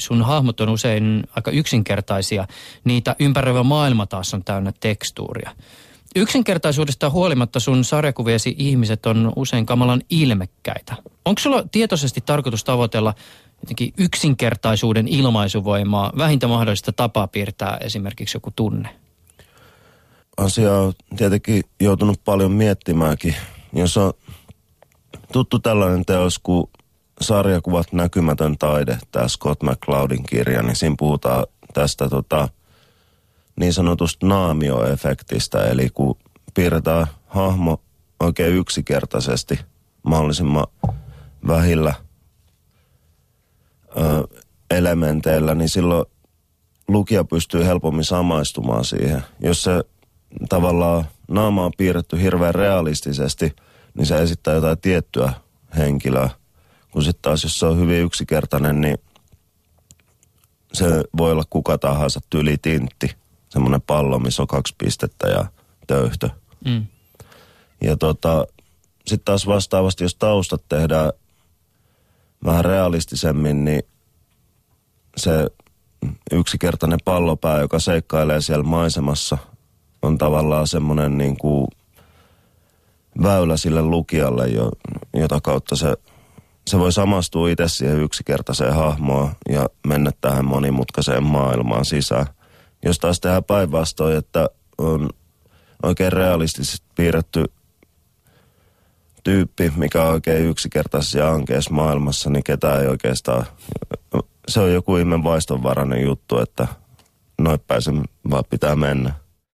Sun hahmot on usein aika yksinkertaisia. Niitä ympäröivä maailma taas on täynnä tekstuuria. Yksinkertaisuudesta huolimatta sun sarjakuviesi ihmiset on usein kamalan ilmekkäitä. Onko sulla tietoisesti tarkoitus tavoitella jotenkin yksinkertaisuuden ilmaisuvoimaa, vähintä mahdollista tapaa piirtää esimerkiksi joku tunne? Asiaa on tietenkin joutunut paljon miettimäänkin. Jos on tuttu tällainen teos kuin sarjakuvat Näkymätön taide, tämä Scott McCloudin kirja, niin siinä puhutaan tästä tota, niin sanotusta naamioefektistä, eli kun piirretään hahmo oikein yksinkertaisesti mahdollisimman vähillä ö, elementeillä, niin silloin lukija pystyy helpommin samaistumaan siihen. Jos se tavallaan naama on piirretty hirveän realistisesti, niin se esittää jotain tiettyä henkilöä. Kun sitten taas, jos se on hyvin yksinkertainen, niin se voi olla kuka tahansa tylitintti. Semmoinen pallo, missä on kaksi pistettä ja töyhtö. Mm. Ja tota, sitten taas vastaavasti, jos taustat tehdään vähän realistisemmin, niin se yksinkertainen pallopää, joka seikkailee siellä maisemassa, on tavallaan semmoinen niin kuin väylä sille lukijalle, jo, jota kautta se, se voi samastua itse siihen yksinkertaiseen hahmoon ja mennä tähän monimutkaiseen maailmaan sisään. Jos taas tehdään päinvastoin, että on oikein realistisesti piirretty tyyppi, mikä on oikein yksinkertaisessa ja ankeessa maailmassa, niin ketään ei oikeastaan, se on joku ihmeen vaistonvarainen juttu, että noin päin vaan pitää mennä.